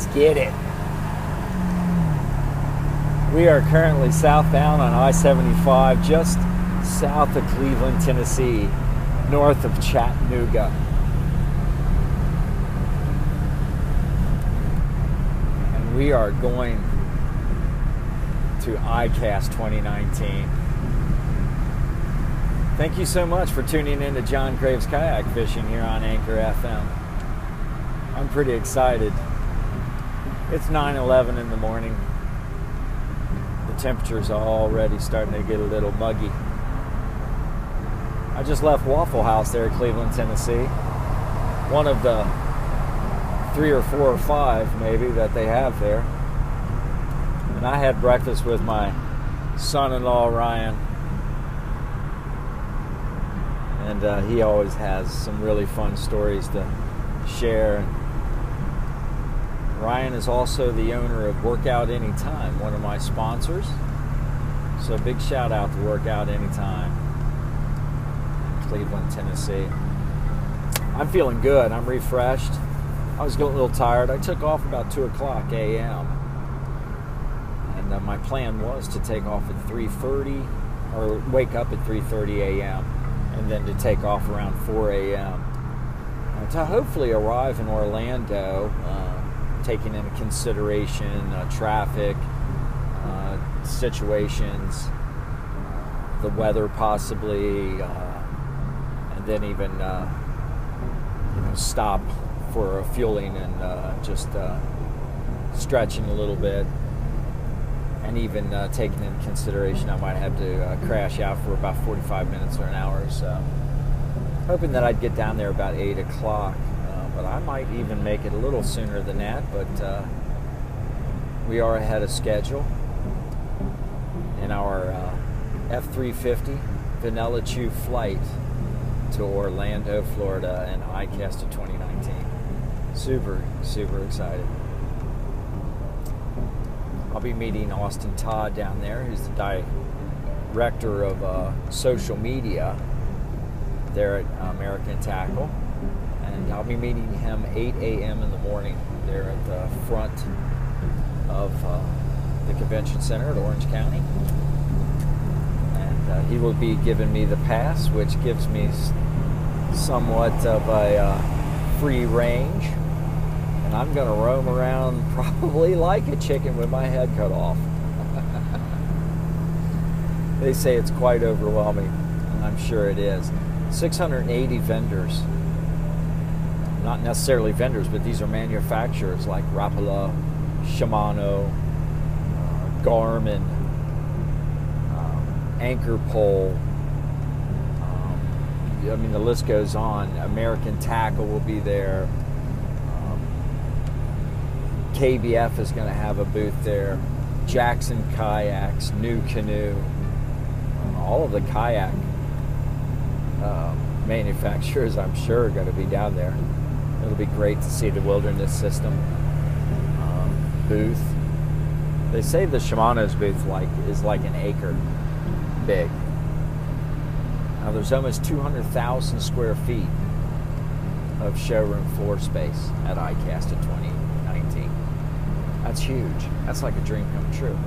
Let's get it. We are currently southbound on I 75, just south of Cleveland, Tennessee, north of Chattanooga. And we are going to ICAST 2019. Thank you so much for tuning in to John Graves Kayak Fishing here on Anchor FM. I'm pretty excited. It's 9:11 in the morning. The temperature's already starting to get a little muggy. I just left Waffle House there in Cleveland, Tennessee. One of the three or four or five maybe that they have there. And I had breakfast with my son-in-law Ryan and uh, he always has some really fun stories to share. Ryan is also the owner of Workout Anytime, one of my sponsors. So big shout out to Workout Anytime, Cleveland, Tennessee. I'm feeling good. I'm refreshed. I was getting a little tired. I took off about two o'clock a.m. and uh, my plan was to take off at 3:30 or wake up at 3:30 a.m and then to take off around 4 a.m. To hopefully arrive in Orlando, uh, taking into consideration uh, traffic uh, situations, the weather possibly, uh, and then even you know stop for fueling and just stretching a little bit and even uh, taking into consideration I might have to uh, crash out for about 45 minutes or an hour so. Hoping that I'd get down there about 8 o'clock, uh, but I might even make it a little sooner than that, but uh, we are ahead of schedule in our uh, F 350 Vanilla Chew flight to Orlando, Florida, and ICAST of 2019. Super, super excited. I'll be meeting Austin Todd down there, who's the director of uh, social media there at American Tackle. I'll be meeting him 8 a.m. in the morning there at the front of uh, the convention center at Orange County. And uh, he will be giving me the pass, which gives me somewhat of a uh, free range and I'm going to roam around probably like a chicken with my head cut off. they say it's quite overwhelming, and I'm sure it is. 680 vendors, not necessarily vendors, but these are manufacturers like Rapala, Shimano, uh, Garmin, um, Anchor Pole. Um, I mean, the list goes on. American Tackle will be there. KBF is going to have a booth there. Jackson Kayaks, NuCanoe, all of the kayak uh, manufacturers, I'm sure, are going to be down there. It'll be great to see the Wilderness System um, booth. They say the Shimano's booth like is like an acre big. Now there's almost 200,000 square feet of showroom floor space at ICAST in 2019. That's huge. That's like a dream come true.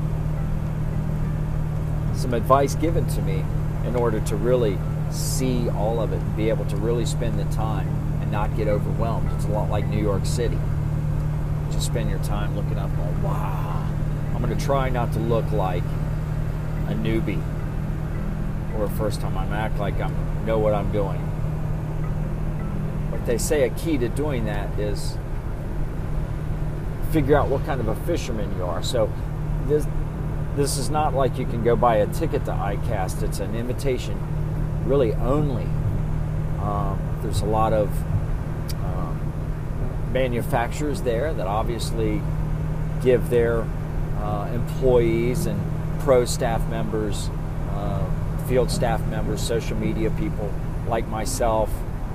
Some advice given to me in order to really see all of it and be able to really spend the time not get overwhelmed. It's a lot like New York City. Just spend your time looking up going, wow. I'm going to try not to look like a newbie or a first time. I'm act like I know what I'm doing. But they say a key to doing that is figure out what kind of a fisherman you are. So this this is not like you can go buy a ticket to ICAST. It's an invitation, really only. Um, there's a lot of manufacturers there that obviously give their uh, employees and pro staff members, uh, field staff members, social media people like myself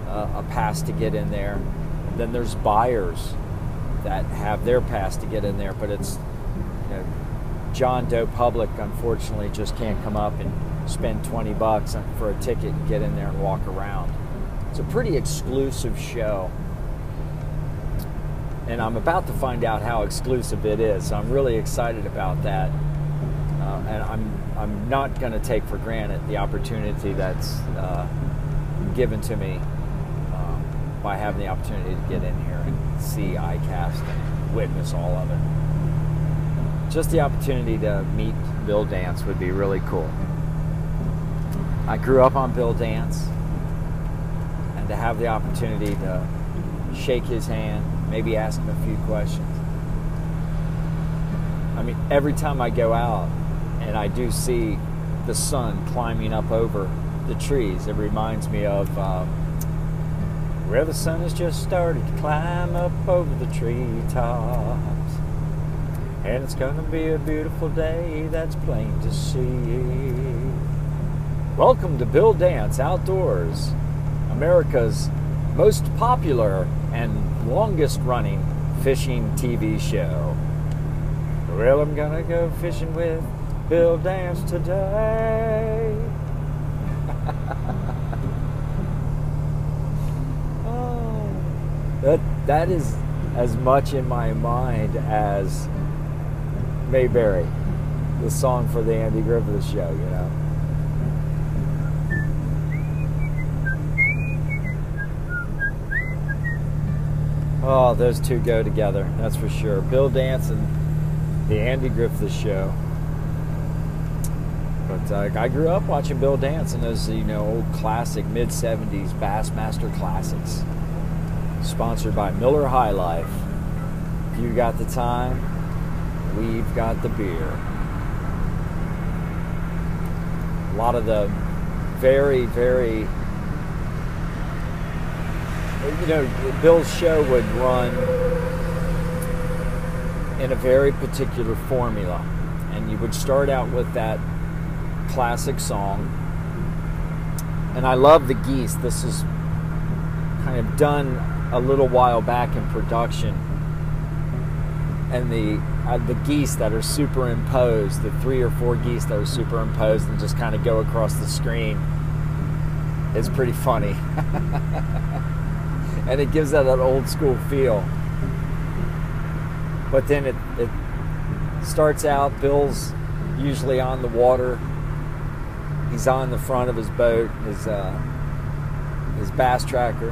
uh, a pass to get in there. And then there's buyers that have their pass to get in there, but it's you know, John Doe public unfortunately just can't come up and spend 20 bucks for a ticket and get in there and walk around. It's a pretty exclusive show. And I'm about to find out how exclusive it is. So I'm really excited about that, uh, and I'm I'm not going to take for granted the opportunity that's uh, given to me um, by having the opportunity to get in here and see ICAST and witness all of it. Just the opportunity to meet Bill Dance would be really cool. I grew up on Bill Dance, and to have the opportunity to shake his hand, maybe ask him a few questions. I mean, every time I go out and I do see the sun climbing up over the trees, it reminds me of uh, where the sun has just started to climb up over the treetops. And it's gonna be a beautiful day, that's plain to see. Welcome to Bill Dance Outdoors, America's most popular and longest running fishing TV show. Well, I'm gonna go fishing with Bill Dance today. oh, that that is as much in my mind as Mayberry, the song for the Andy Griffith show, you know. Oh, those two go together, that's for sure. Bill Dance and the Andy Griffith show. But uh, I grew up watching Bill Dance and those, you know, old classic mid 70s Bassmaster classics. Sponsored by Miller High Life. If you got the time, we've got the beer. A lot of the very, very you know, Bill's show would run in a very particular formula. And you would start out with that classic song. And I love the geese. This is kind of done a little while back in production. And the uh, the geese that are superimposed, the three or four geese that are superimposed and just kind of go across the screen, is pretty funny. and it gives that an old school feel. But then it, it starts out, Bill's usually on the water. He's on the front of his boat, his uh, his bass tracker,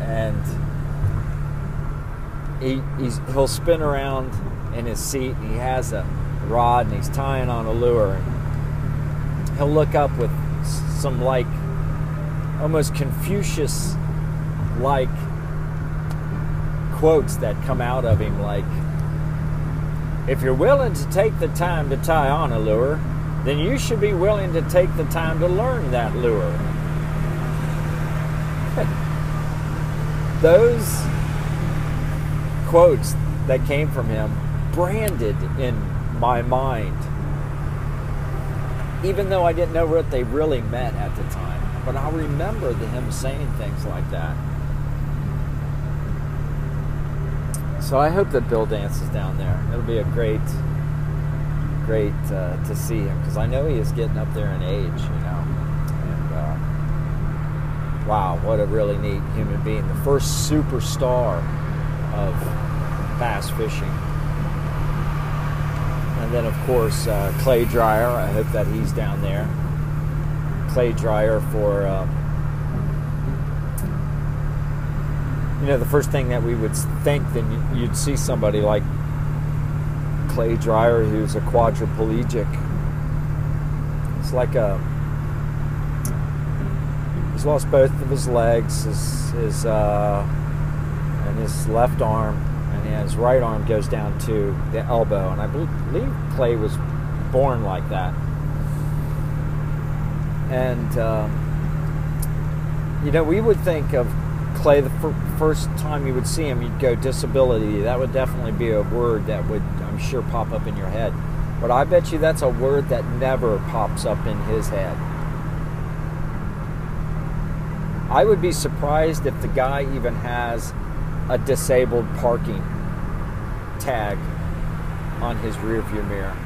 and he he'll spin around in his seat. And he has a rod, and he's tying on a lure. He'll look up with some like almost Confucius like quotes that come out of him, like, if you're willing to take the time to tie on a lure, then you should be willing to take the time to learn that lure. Those quotes that came from him branded in my mind, even though I didn't know what they really meant at the time. But I remember him saying things like that. So I hope that Bill Dance is down there. It'll be a great, great uh, to see him because I know he is getting up there in age, you know. And uh, wow, what a really neat human being. The first superstar of bass fishing. And then, of course, uh, Clay Dyer. I hope that he's down there. Clay Dyer for. Uh, you know, the first thing that we would think, then you'd see somebody like Clay Dyer, who's a quadriplegic. It's like a he's lost both of his legs, his his uh, and his left arm, and his right arm goes down to the elbow. And I believe Clay was born like that. And um, you know, we would think of first time you would see him, you'd go disability. That would definitely be a word that would, I'm sure, pop up in your head. But I bet you that's a word that never pops up in his head. I would be surprised if the guy even has a disabled parking tag on his rearview mirror.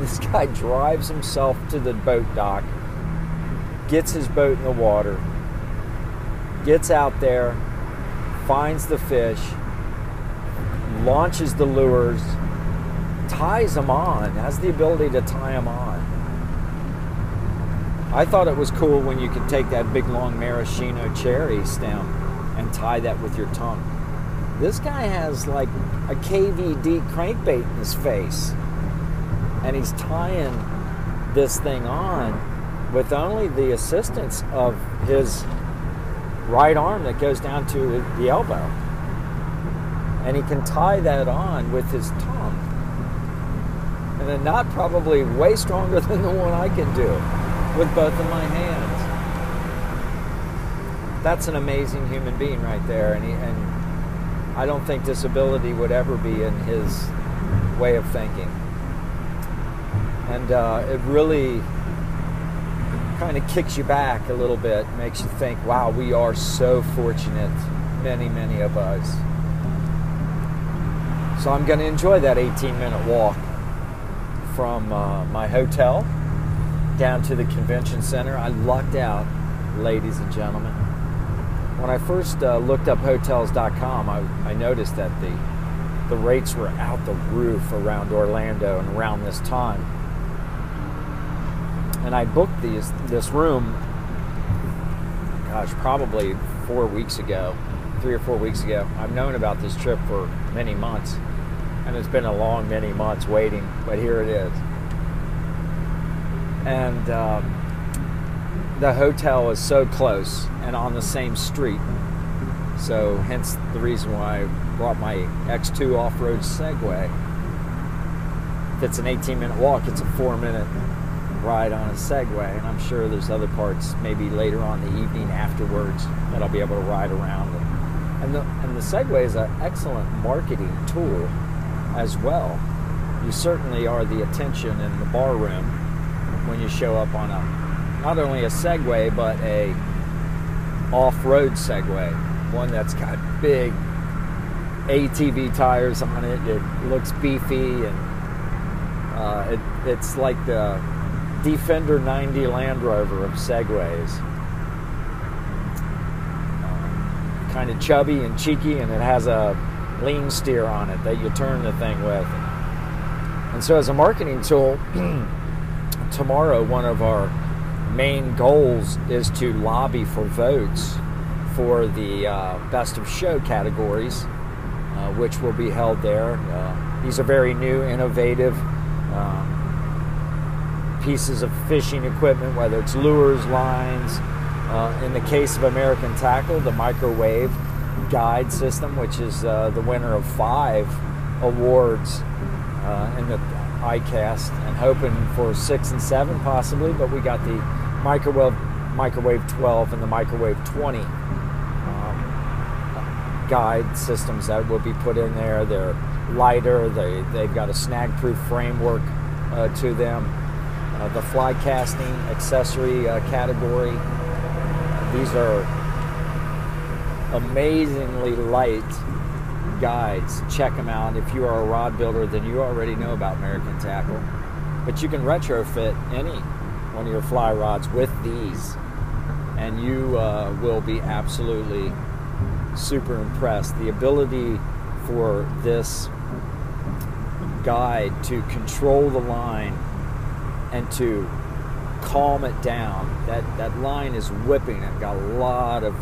This guy drives himself to the boat dock, gets his boat in the water, gets out there, finds the fish, launches the lures, ties them on, has the ability to tie them on. I thought it was cool when you could take that big long maraschino cherry stem and tie that with your tongue. This guy has like a KVD crankbait in his face, and he's tying this thing on with only the assistance of his right arm that goes down to the elbow. And he can tie that on with his tongue. And a knot probably way stronger than the one I can do with both of my hands. That's an amazing human being right there, and, he, and I don't think disability would ever be in his way of thinking. And uh, it really kind of kicks you back a little bit, makes you think, wow, we are so fortunate, many, many of us. So I'm going to enjoy that 18 minute walk from uh, my hotel down to the convention center. I lucked out, ladies and gentlemen. When I first uh, looked up hotels.com, I, I noticed that the, the rates were out the roof around Orlando and around this time. And I booked these, this room, gosh, probably four weeks ago, three or four weeks ago. I've known about this trip for many months, and it's been a long many months waiting, but here it is and um, the hotel is so close and on the same street. So, hence the reason why I brought my X2 off road Segway. If it's an 18 minute walk, it's a four minute ride on a Segway, and I'm sure there's other parts maybe later on the evening afterwards that I'll be able to ride around. And the, and the Segway is an excellent marketing tool as well. You certainly are the attention in the bar room when you show up on a not only a Segway but a off-road Segway, one that's got big ATV tires on it. It looks beefy and uh, it, it's like the Defender 90 Land Rover of Segways. Uh, kind of chubby and cheeky, and it has a lean steer on it that you turn the thing with. And so, as a marketing tool, tomorrow, one of our main goals is to lobby for votes for the uh, best of show categories, uh, which will be held there. Uh, these are very new, innovative um, pieces of fishing equipment, whether it's lures, lines. Uh, in the case of American Tackle, the microwave guide system, which is uh, the winner of five awards uh, in the ICAST and hoping for six and seven possibly, but we got the microwave microwave 12 and the microwave 20 um, guide systems that will be put in there. They're lighter. They they've got a snag-proof framework uh, to them. Uh, the fly casting accessory uh, category. These are amazingly light guides. Check them out. If you are a rod builder, then you already know about American Tackle. But you can retrofit any one of your fly rods with these, and you uh, will be absolutely super impressed. The ability for this guide to control the line and to calm it down. That that line is whipping. It got a lot of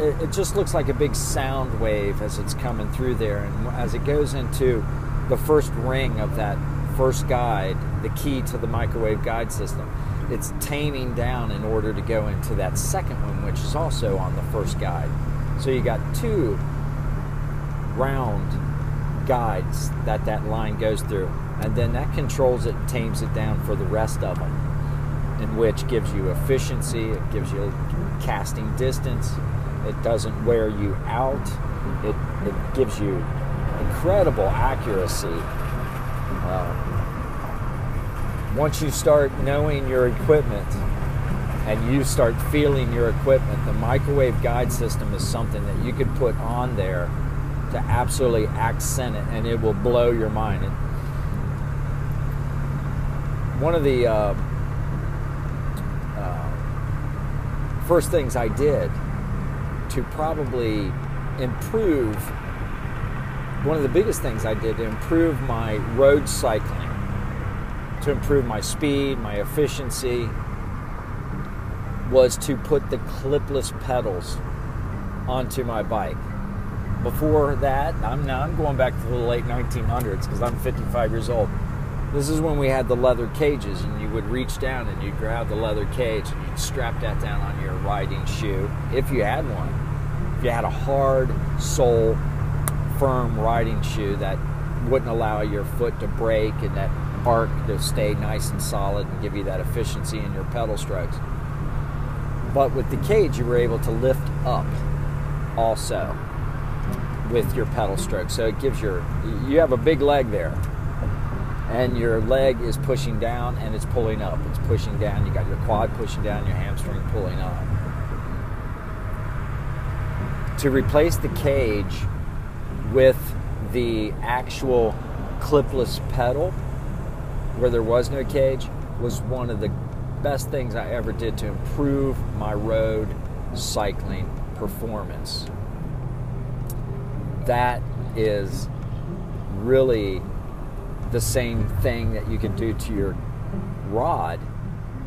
it, it just looks like a big sound wave as it's coming through there. And as it goes into the first ring of that first guide, the key to the microwave guide system, it's taming down in order to go into that second one, which is also on the first guide. So you got two round guides that that line goes through, and then that controls it and tames it down for the rest of them, in which gives you efficiency, it gives you casting distance, it doesn't wear you out. It, it gives you incredible accuracy. Uh, once you start knowing your equipment and you start feeling your equipment, the microwave guide system is something that you could put on there to absolutely accent it and it will blow your mind. And one of the uh, uh, first things I did to probably improve one of the biggest things I did to improve my road cycling, to improve my speed, my efficiency, was to put the clipless pedals onto my bike. Before that, I'm now I'm going back to the late 1900s because I'm 55 years old. This is when we had the leather cages, and you would reach down and you'd grab the leather cage and you'd strap that down on your riding shoe if you had one. If you had a hard sole, firm riding shoe that wouldn't allow your foot to break and that arc to stay nice and solid and give you that efficiency in your pedal strokes. But with the cage, you were able to lift up also with your pedal stroke. So it gives your, you have a big leg there. And your leg is pushing down and it's pulling up. It's pushing down. You got your quad pushing down, your hamstring pulling up. To replace the cage with the actual clipless pedal, where there was no cage, was one of the best things I ever did to improve my road cycling performance. That is really the same thing that you can do to your rod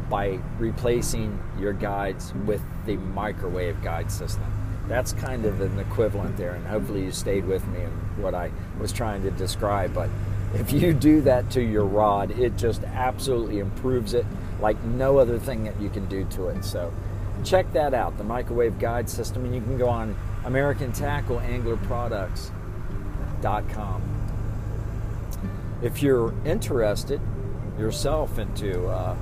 by replacing your guides with the microwave guide system. That's kind of an equivalent there, and hopefully you stayed with me in what I was trying to describe. But if you do that to your rod, it just absolutely improves it like no other thing that you can do to it. So check that out, the microwave guide system, and you can go on American Tackle Angler Products.com. If you're interested yourself into uh,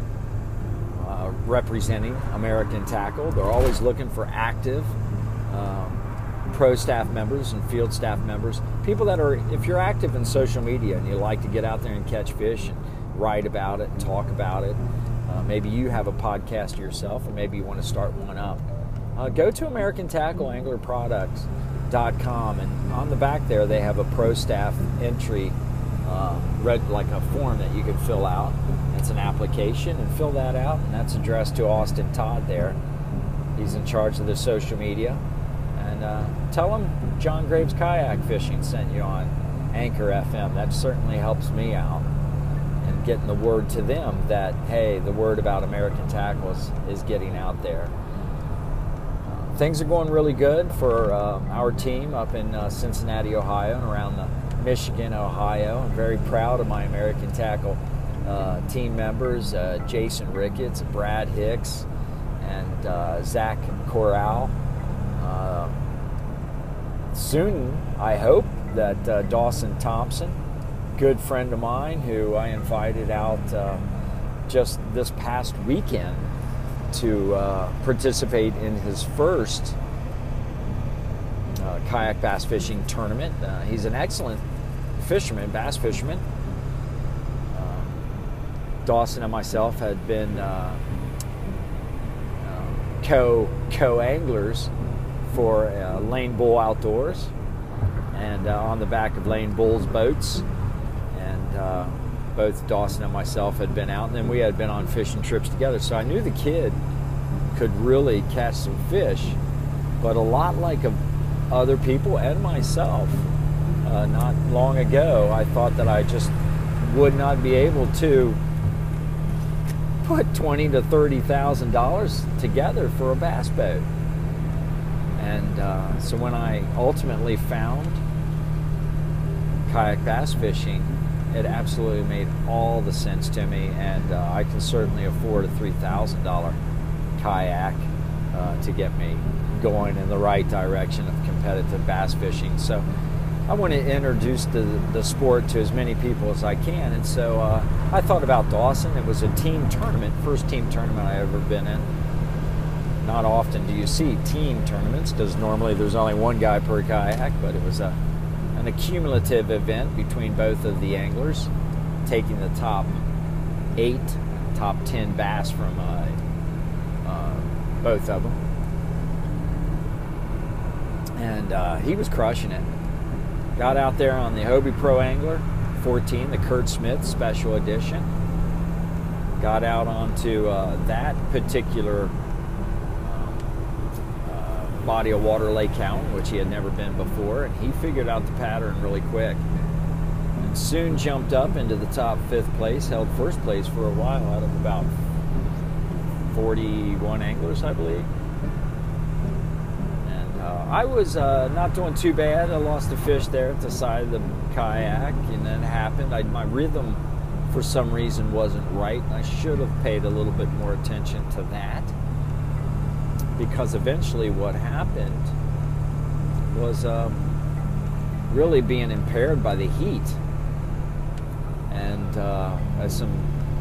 uh, representing American Tackle, they're always looking for active um, pro staff members and field staff members, people that are, if you're active in social media and you like to get out there and catch fish and write about it and talk about it, uh, maybe you have a podcast yourself, or maybe you want to start one up. Uh, go to American Tackle Angler Products.com, and on the back there they have a pro staff entry, uh, read like a form that you can fill out. It's an application, and fill that out, and that's addressed to Austin Todd there. He's in charge of the social media, and uh, tell him John Graves Kayak Fishing sent you on Anchor FM. That certainly helps me out and getting the word to them that hey, the word about American tackles is getting out there. Uh, things are going really good for uh, our team up in uh, Cincinnati, Ohio, and around the Michigan, Ohio. I'm very proud of my American tackle uh, team members: uh, Jason Ricketts, Brad Hicks, and uh, Zach Corral. soon, I hope that Dawson Thompson good friend of mine who I invited out uh, just this past weekend to uh, participate in his first uh, kayak bass fishing tournament. Uh, he's an excellent fisherman, bass fisherman. Uh, Dawson and myself had been uh, co co anglers for Lane Bull Outdoors, and on the back of Lane Bull's boats uh, both Dawson and myself had been out, and then we had been on fishing trips together. So I knew the kid could really catch some fish, but a lot like other people and myself, uh, not long ago, I thought that I just would not be able to put twenty to thirty thousand dollars together for a bass boat. And uh, so when I ultimately found kayak bass fishing, it absolutely made all the sense to me, and uh, I can certainly afford a $3,000 kayak uh, to get me going in the right direction of competitive bass fishing. So I want to introduce the, the sport to as many people as I can, and so uh, I thought about Dawson. It was a team tournament, first team tournament I ever been in. Not often do you see team tournaments because normally there's only one guy per kayak, but it was a an accumulative event between both of the anglers, taking the top eight, top ten bass from uh, uh, both of them. And uh, he was crushing it. Got out there on the Hobie Pro Angler 14, the Kurt Smith Special Edition. Got out onto uh, that particular body of water Lake Cowan, which he had never been before, and he figured out the pattern really quick. And soon jumped up into the top fifth place, held first place for a while out of about 41 anglers, I believe. And uh, I was uh, not doing too bad. I lost a fish there at the side of the kayak, and then happened. I, my rhythm, for some reason, wasn't right. I should have paid a little bit more attention to that because eventually what happened was um, really being impaired by the heat and uh, some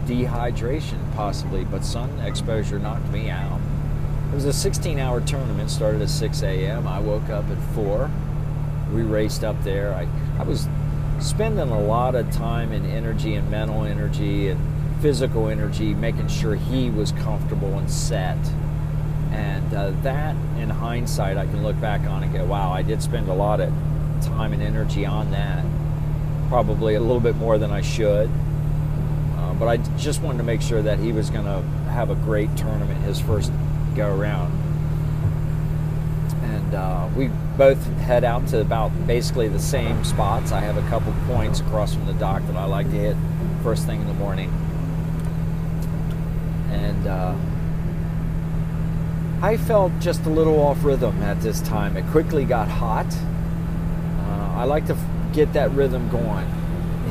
dehydration possibly, but sun exposure knocked me out. It was a 16 hour tournament, started at 6 a.m. I woke up at 4. We raced up there. I, I was spending a lot of time and energy and mental energy and physical energy making sure he was comfortable and set and uh, that, in hindsight, I can look back on and go, wow, I did spend a lot of time and energy on that. Probably a little bit more than I should. Uh, but I just wanted to make sure that he was going to have a great tournament his first go around. And uh, we both head out to about basically the same spots. I have a couple points across from the dock that I like to hit first thing in the morning. And uh, I felt just a little off rhythm at this time. It quickly got hot. Uh, I like to get that rhythm going,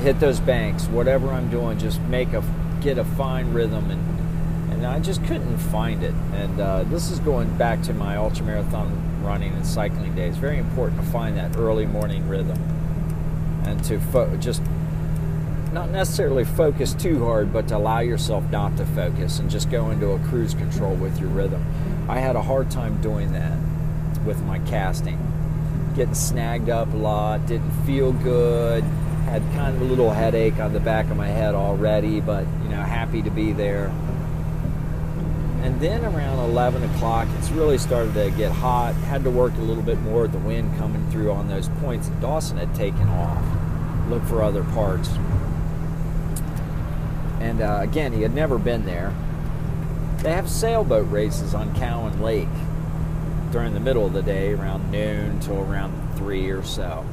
hit those banks, whatever I'm doing, just make a get a fine rhythm, and and I just couldn't find it. And uh, this is going back to my ultra marathon running and cycling days. Very important to find that early morning rhythm, and to fo- just not necessarily focus too hard, but to allow yourself not to focus and just go into a cruise control with your rhythm. I had a hard time doing that with my casting. Getting snagged up a lot, didn't feel good, had kind of a little headache on the back of my head already, but you know, happy to be there. And then around 11 o'clock, it's really started to get hot. Had to work a little bit more with the wind coming through on those points. And Dawson had taken off, looked for other parts. And uh, again, he had never been there. They have sailboat races on Cowan Lake during the middle of the day, around noon till around 3 or so.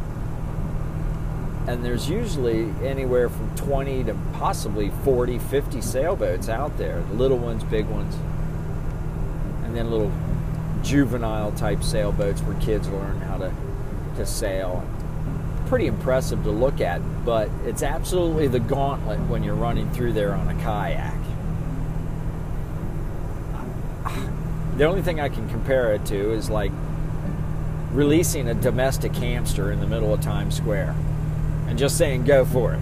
And there's usually anywhere from 20 to possibly 40, 50 sailboats out there little ones, big ones, and then little juvenile type sailboats where kids learn how to, to sail. Pretty impressive to look at, but it's absolutely the gauntlet when you're running through there on a kayak. The only thing I can compare it to is like releasing a domestic hamster in the middle of Times Square and just saying, go for it.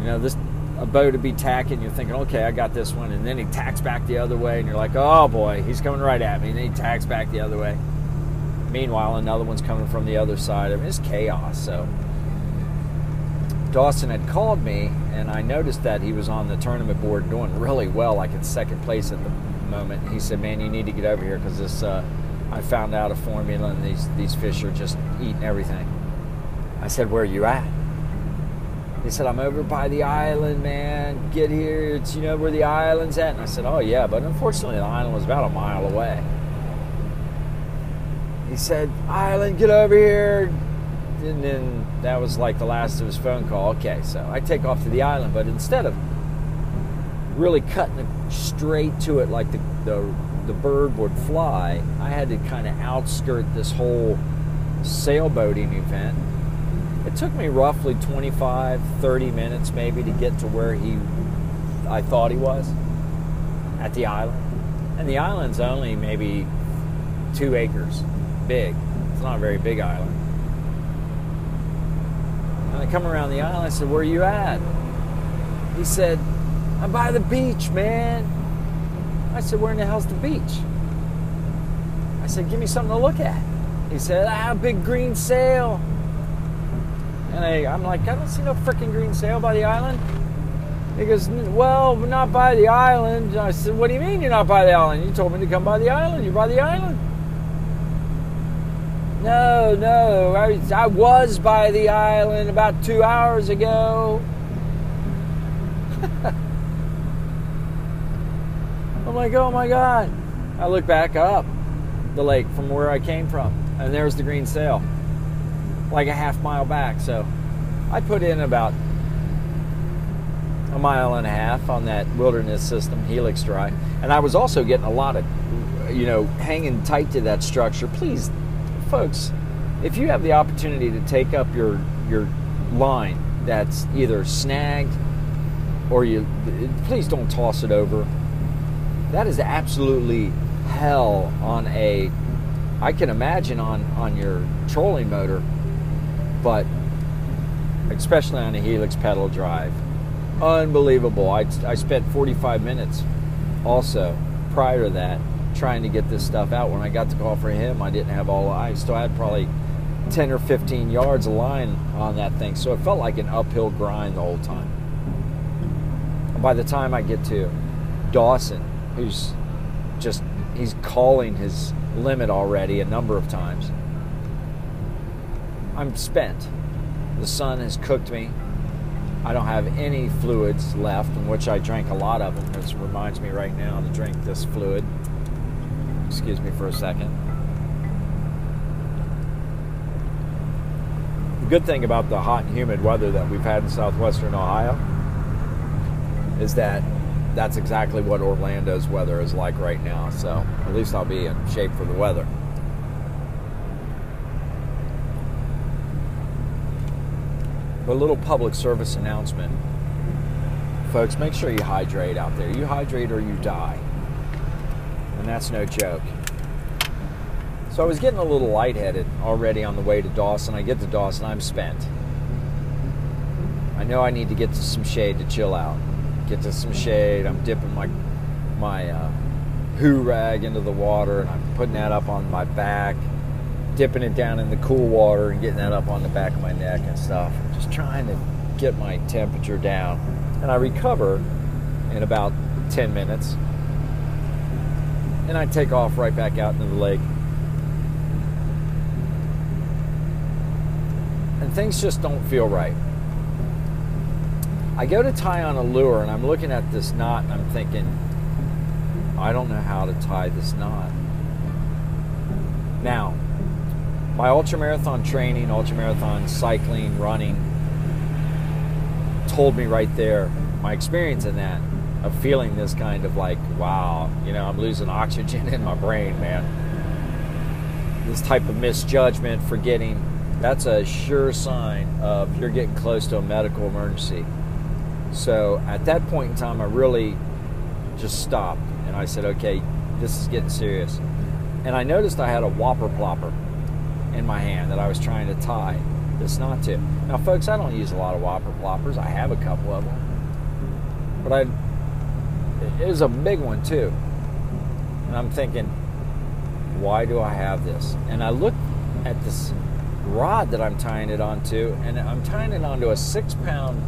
You know, this a boat would be tacking, you're thinking, okay, I got this one, and then he tacks back the other way, and you're like, oh boy, he's coming right at me, and he tacks back the other way. Meanwhile, another one's coming from the other side. I mean, it's chaos. So Dawson had called me, and I noticed that he was on the tournament board doing really well, like in second place at the moment. He said, "Man, you need to get over here because this. Uh, I found out a formula, and these these fish are just eating everything." I said, "Where are you at?" He said, "I'm over by the island, man. Get here. It's you know where the island's at." And I said, "Oh yeah, but unfortunately the island was about a mile away." He said, "Island, get over here." And then that was like the last of his phone call. Okay, so I take off to the island, but instead of really cutting straight to it like the, the, the bird would fly, I had to kind of outskirt this whole sailboating event. It took me roughly 25, 30 minutes maybe to get to where he I thought he was at the island. And the island's only maybe two acres big. It's not a very big island. And I come around the island. I said, "Where are you at?" He said, "I'm by the beach, man." I said, "Where in the hell's the beach?" I said, "Give me something to look at." He said, "Ah, big green sail." And I, I'm like, "I don't see no freaking green sail by the island." He goes, "Well, we're not by the island." I said, "What do you mean you're not by the island? You told me to come by the island. You're by the island." No, no, I, I was by the island about two hours ago. I'm like, oh my God. I look back up. the lake from where I came from, and there's the green sail, like a half mile back. So I put in about a mile and a half on that wilderness system, Helix Drive, and I was also getting a lot of, you know, hanging tight to that structure. Please, folks, if you have the opportunity to take up your your line that's either snagged or you, please don't toss it over. That is absolutely hell on a I can imagine on on your trolling motor, but especially on a Helix pedal drive. Unbelievable. I, I spent 45 minutes also prior to that trying to get this stuff out. When I got the call for him, I didn't have all I still had probably 10 or 15 yards of line on that thing. So it felt like an uphill grind the whole time. By the time I get to Dawson, who's just he's calling his limit already a number of times. I'm spent. The sun has cooked me. I don't have any fluids left, in which I drank a lot of them. This reminds me right now to drink this fluid. Excuse me for a second. The good thing about the hot and humid weather that we've had in southwestern Ohio is that that's exactly what Orlando's weather is like right now. So at least I'll be in shape for the weather. A little public service announcement. Folks, make sure you hydrate out there. You hydrate or you die. And that's no joke. So I was getting a little lightheaded already on the way to Dawson. I get to Dawson, I'm spent. I know I need to get to some shade to chill out get to some shade. I'm dipping my my uh, hoo rag into the water and I'm putting that up on my back, dipping it down in the cool water and getting that up on the back of my neck and stuff. Just trying to get my temperature down. And I recover in about 10 minutes. And I take off right back out into the lake. And things just don't feel right. I go to tie on a lure and I'm looking at this knot and I'm thinking, I don't know how to tie this knot. Now, my ultramarathon training, ultramarathon cycling, running told me right there my experience in that of feeling this kind of like, wow, you know, I'm losing oxygen in my brain, man. This type of misjudgment, forgetting, that's a sure sign of you're getting close to a medical emergency. So at that point in time, I really just stopped and I said, okay, this is getting serious. And I noticed I had a whopper plopper in my hand that I was trying to tie this knot to. Now, folks, I don't use a lot of whopper ploppers. I have a couple of them, but I it was a big one too. And I'm thinking, why do I have this? And I look at this rod that I'm tying it onto, and I'm tying it onto a six pound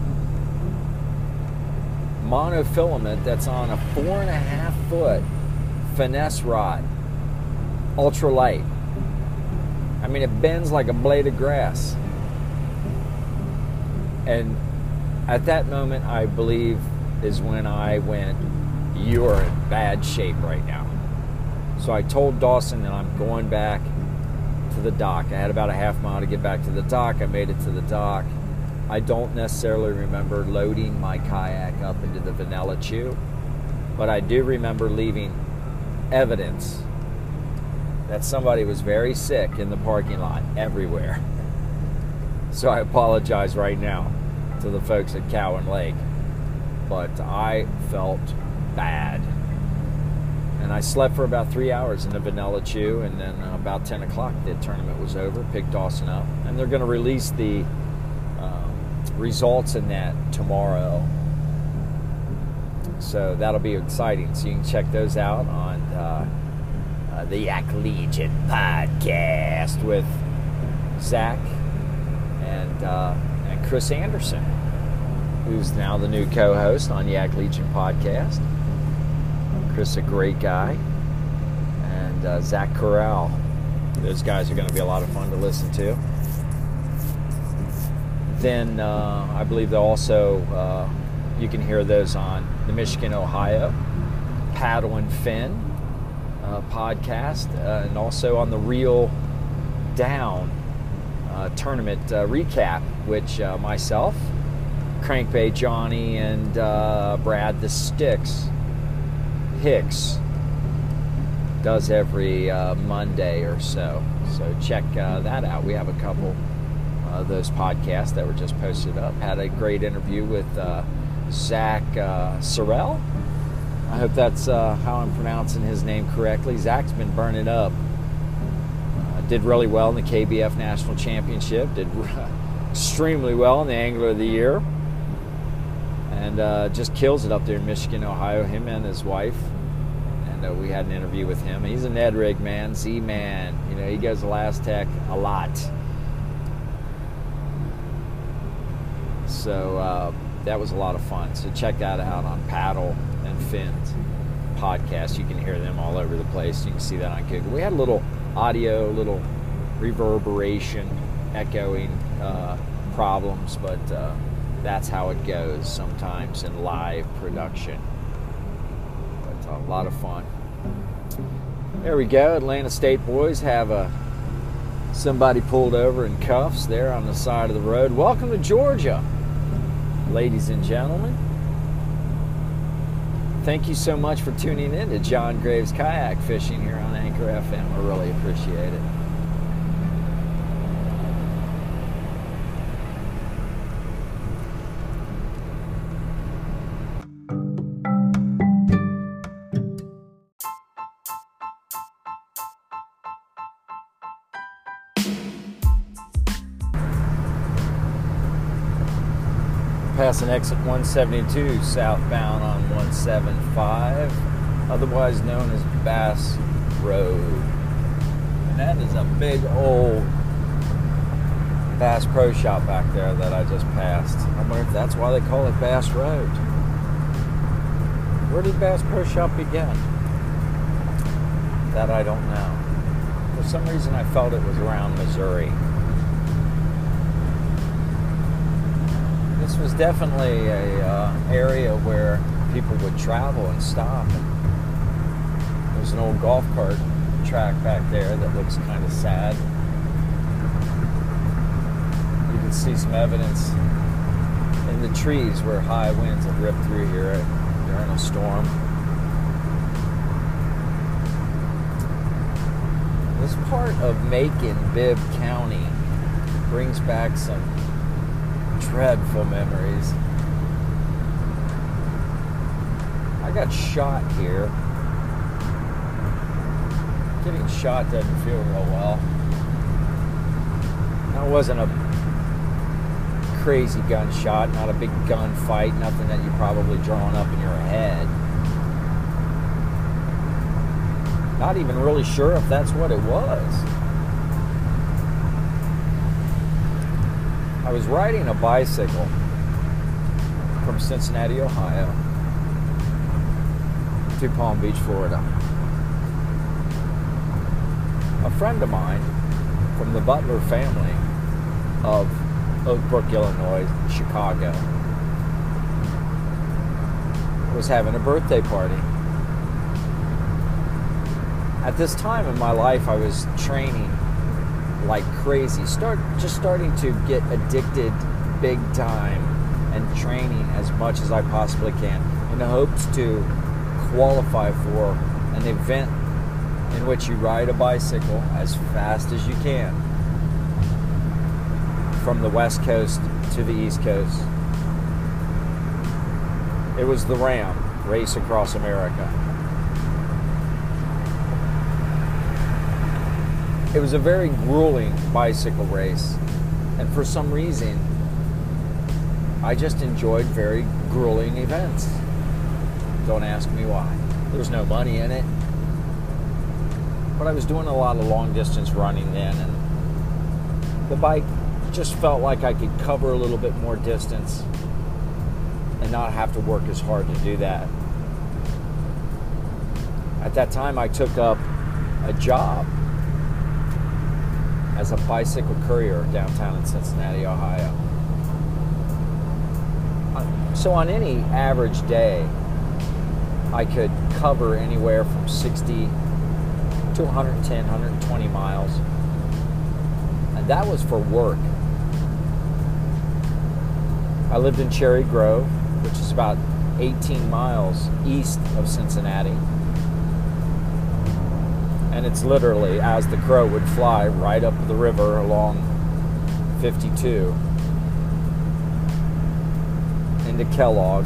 monofilament that's on a four and a half foot finesse rod, ultra light. I mean, it bends like a blade of grass. And at that moment, I believe, is when I went, You are in bad shape right now. So I told Dawson that I'm going back to the dock. I had about a half mile to get back to the dock. I made it to the dock. I don't necessarily remember loading my kayak up into the Vanilla Chew, but I do remember leaving evidence that somebody was very sick in the parking lot everywhere. So I apologize right now to the folks at Cowan Lake, but I felt bad. And I slept for about three hours in the Vanilla Chew, and then about 10 o'clock, the tournament was over. Picked Dawson up, and they're going to release the results in that tomorrow. So that'll be exciting. So you can check those out on uh, uh, the Yak Legion podcast with Zach and uh, and Chris Anderson, who's now the new co-host on Yak Legion podcast. Chris, a great guy, and uh, Zach Corral. Those guys are going to be a lot of fun to listen to then uh, I believe they also uh, you can hear those on the Michigan Ohio Paddle and Fin uh, podcast uh, and also on the Real Down uh, tournament uh, recap, which myself, Crankbait Johnny, and Brad the Sticks Hicks does every Monday or so. So check that out. We have a couple of those podcasts that were just posted up. Had a great interview with Zach Sorrell I hope that's uh, how I'm pronouncing his name correctly. Zach's been burning up. Uh, did really well in the KBF National Championship. Did extremely well in the Angler of the Year. And uh, just kills it up there in Michigan, Ohio. Him and his wife. And uh, we had an interview with him. He's a Ned Rig man, Z man. You know, he goes to Last Tech a lot. So uh, that was a lot of fun. So check that out on Paddle and Fins podcast. You can hear them all over the place. You can see that on Google. We had a little audio, little reverberation, echoing uh, problems, but uh, that's how it goes sometimes in live production. But a lot of fun. There we go. Atlanta State boys have a somebody pulled over in cuffs there on the side of the road. Welcome to Georgia, ladies and gentlemen thank you so much for tuning in to John Graves Kayak Fishing here on Anchor FM. I really appreciate it. Passing exit 172 southbound on 175, otherwise known as Bass Road. And that is a big old Bass Pro Shop back there that I just passed. I wonder if that's why they call it Bass Road. Where did Bass Pro Shop begin? That I don't know. For some reason, I felt it was around Missouri. This was definitely a uh, area where people would travel and stop. And there's an old golf cart track back there that looks kind of sad. You can see some evidence in the trees where high winds have ripped through here during a storm. This part of Macon, Bibb County brings back some dreadful memories. I got shot here. Getting shot doesn't feel real well. That wasn't a crazy gunshot, not a big gunfight, nothing that you probably drawn up in your head. Not even really sure if that's what it was. I was riding a bicycle from Cincinnati, Ohio to Palm Beach, Florida. A friend of mine from the Butler family of Oak Brook, Illinois, Chicago, was having a birthday party. At this time in my life, I was training like crazy. Start just starting to get addicted big time and training as much as I possibly can in hopes to qualify for an event in which you ride a bicycle as fast as you can from the west coast to the east coast. It was the RAAM Race Across America. It was a very grueling bicycle race. And for some reason, I just enjoyed very grueling events. Don't ask me why. There was no money in it. But I was doing a lot of long distance running then, and the bike just felt like I could cover a little bit more distance and not have to work as hard to do that. At that time, I took up a job as a bicycle courier downtown in Cincinnati, Ohio. Uh, so on any average day, I could cover anywhere from 60 to 110, 120 miles. And that was for work. I lived in Cherry Grove, which is about 18 miles east of Cincinnati. And it's literally, as the crow would fly, right up the river along 52 into Kellogg,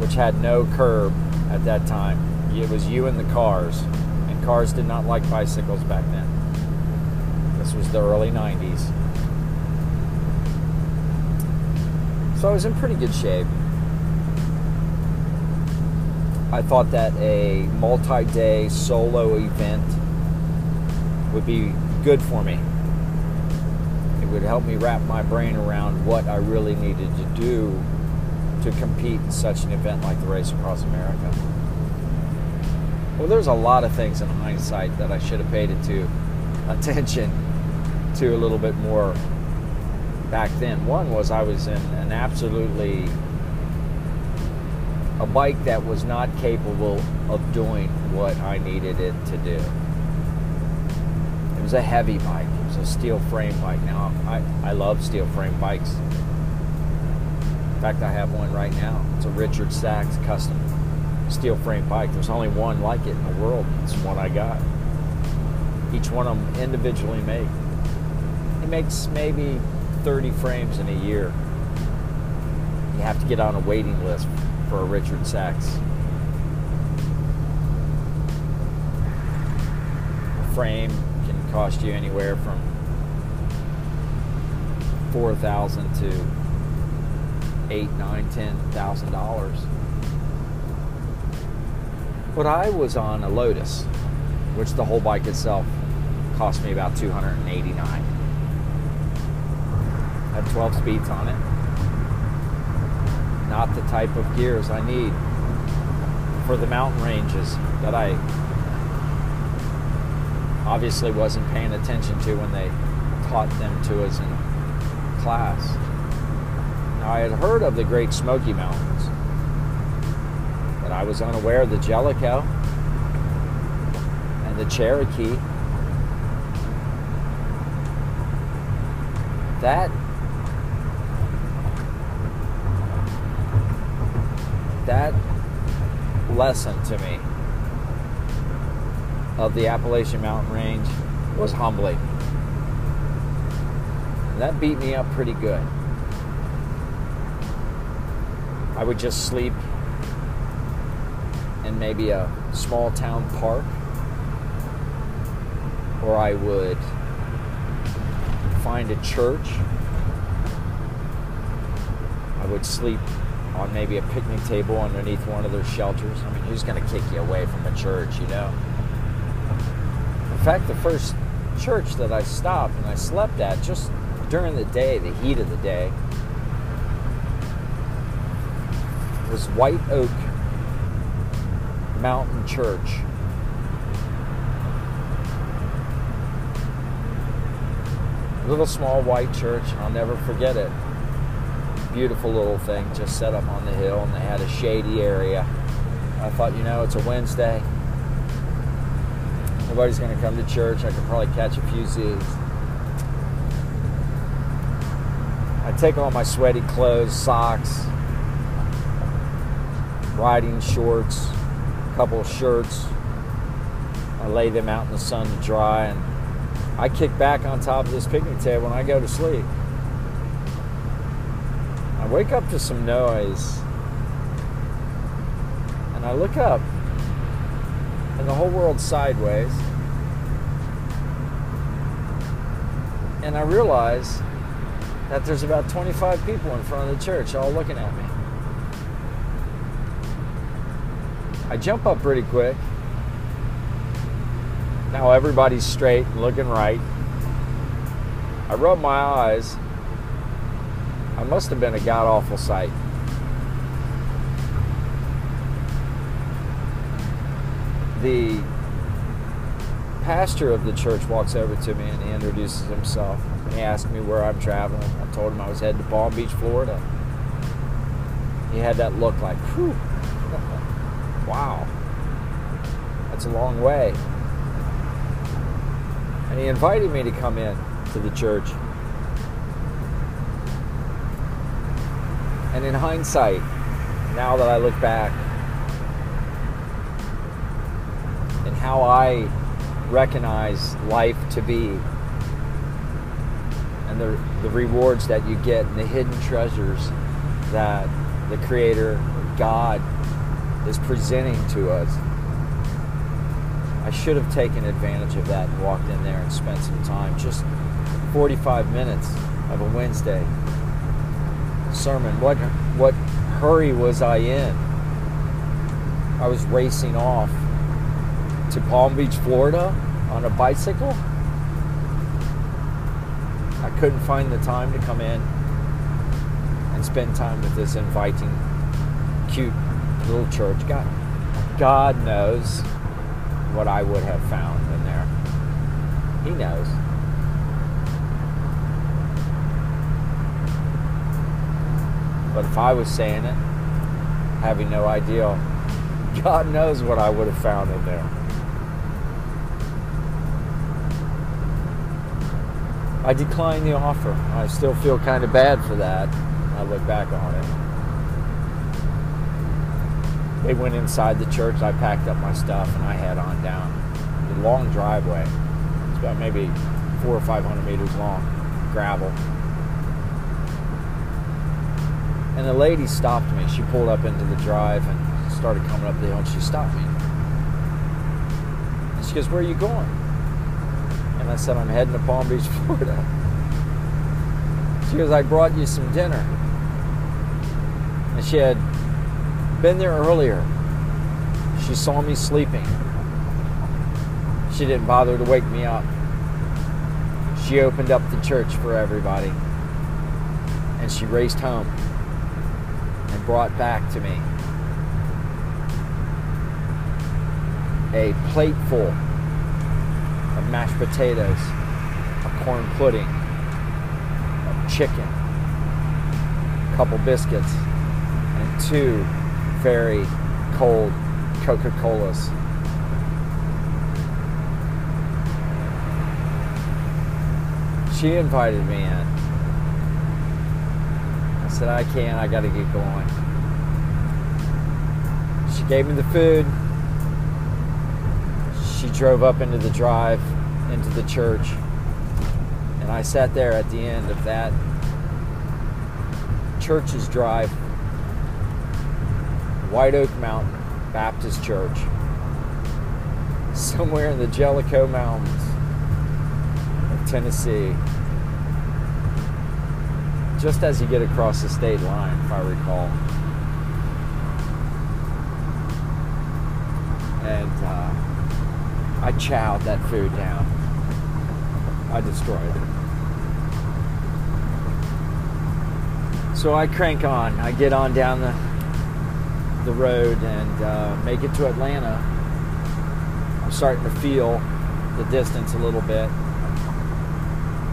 which had no curb at that time. It was you and the cars, and cars did not like bicycles back then. This was the early 90s. So I was in pretty good shape. I thought that a multi day solo event would be good for me. It would help me wrap my brain around what I really needed to do to compete in such an event like the Race Across America. Well, there's a lot of things in hindsight that I should have paid to attention to a little bit more back then. One was I was in an absolutely a bike that was not capable of doing what I needed it to do. It was a heavy bike. It was a steel frame bike. Now I, I love steel frame bikes. In fact, I have one right now. It's a Richard Sachs custom steel frame bike. There's only one like it in the world. It's one I got. Each one of them individually made. He makes maybe 30 frames in a year. You have to get on a waiting list for a Richard Sachs. A frame can cost you anywhere from four thousand to eight, nine, ten thousand dollars. But I was on a Lotus, which the whole bike itself cost me about 289. Had 12 speeds on it. Not the type of gears I need for the mountain ranges that I obviously wasn't paying attention to when they taught them to us in class. Now, I had heard of the Great Smoky Mountains, but I was unaware of the Jellico and the Cherokee. That lesson to me of the Appalachian Mountain Range was humbling. That beat me up pretty good. I would just sleep in maybe a small town park, or I would find a church. I would sleep on maybe a picnic table underneath one of their shelters. I mean, who's going to kick you away from a church, you know? In fact, the first church that I stopped and I slept at just during the day, the heat of the day, was White Oak Mountain Church. A little small white church, I'll never forget it. Beautiful little thing, just set up on the hill, and they had a shady area. I thought, you know, it's a Wednesday. Nobody's going to come to church. I could probably catch a few Z's. I take all my sweaty clothes, socks, riding shorts, a couple of shirts. I lay them out in the sun to dry, and I kick back on top of this picnic table and I go to sleep. I wake up to some noise, and I look up, and the whole world's sideways. And I realize that there's about 25 people in front of the church all looking at me. I jump up pretty quick. Now everybody's straight and looking right. I rub my eyes. I must have been a god awful sight. The pastor of the church walks over to me and he introduces himself. He asked me where I'm traveling. I told him I was headed to Palm Beach, Florida. He had that look like, whew, wow. That's a long way. And he invited me to come in to the church. In hindsight, now that I look back, and how I recognize life to be, and the, the rewards that you get, and the hidden treasures that the Creator, God, is presenting to us. I should have taken advantage of that and walked in there and spent some time. Just 45 minutes of a Wednesday sermon. What what hurry was I in? I was racing off to Palm Beach, Florida on a bicycle. I couldn't find the time to come in and spend time with this inviting, cute little church. God, God knows what I would have found in there. He knows. But if I was saying it, having no idea, God knows what I would have found in there. I declined the offer. I still feel kind of bad for that. I look back on it. They went inside the church. I packed up my stuff and I head on down the long driveway. It's about maybe four or five hundred meters long, gravel. And the lady stopped me. She pulled up into the drive and started coming up the hill and she stopped me. And she goes, Where are you going? And I said, I'm heading to Palm Beach, Florida. She goes, I brought you some dinner. And she had been there earlier. She saw me sleeping. She didn't bother to wake me up. She opened up the church for everybody. And she raced home brought back to me a plateful of mashed potatoes, a corn pudding, of chicken, a couple biscuits, and two very cold Coca Colas. She invited me in. I said, I can't, I gotta get going. She gave me the food. She drove up into the drive into the church. And i sat there at the end of that church's drive white oak mountain baptist church somewhere in the jellico mountains of tennessee just as you get across the state line if i recall and uh, I chowed that food down. I destroyed it. So I crank on. I get on down the the road and uh, make it to Atlanta. I'm starting to feel the distance a little bit.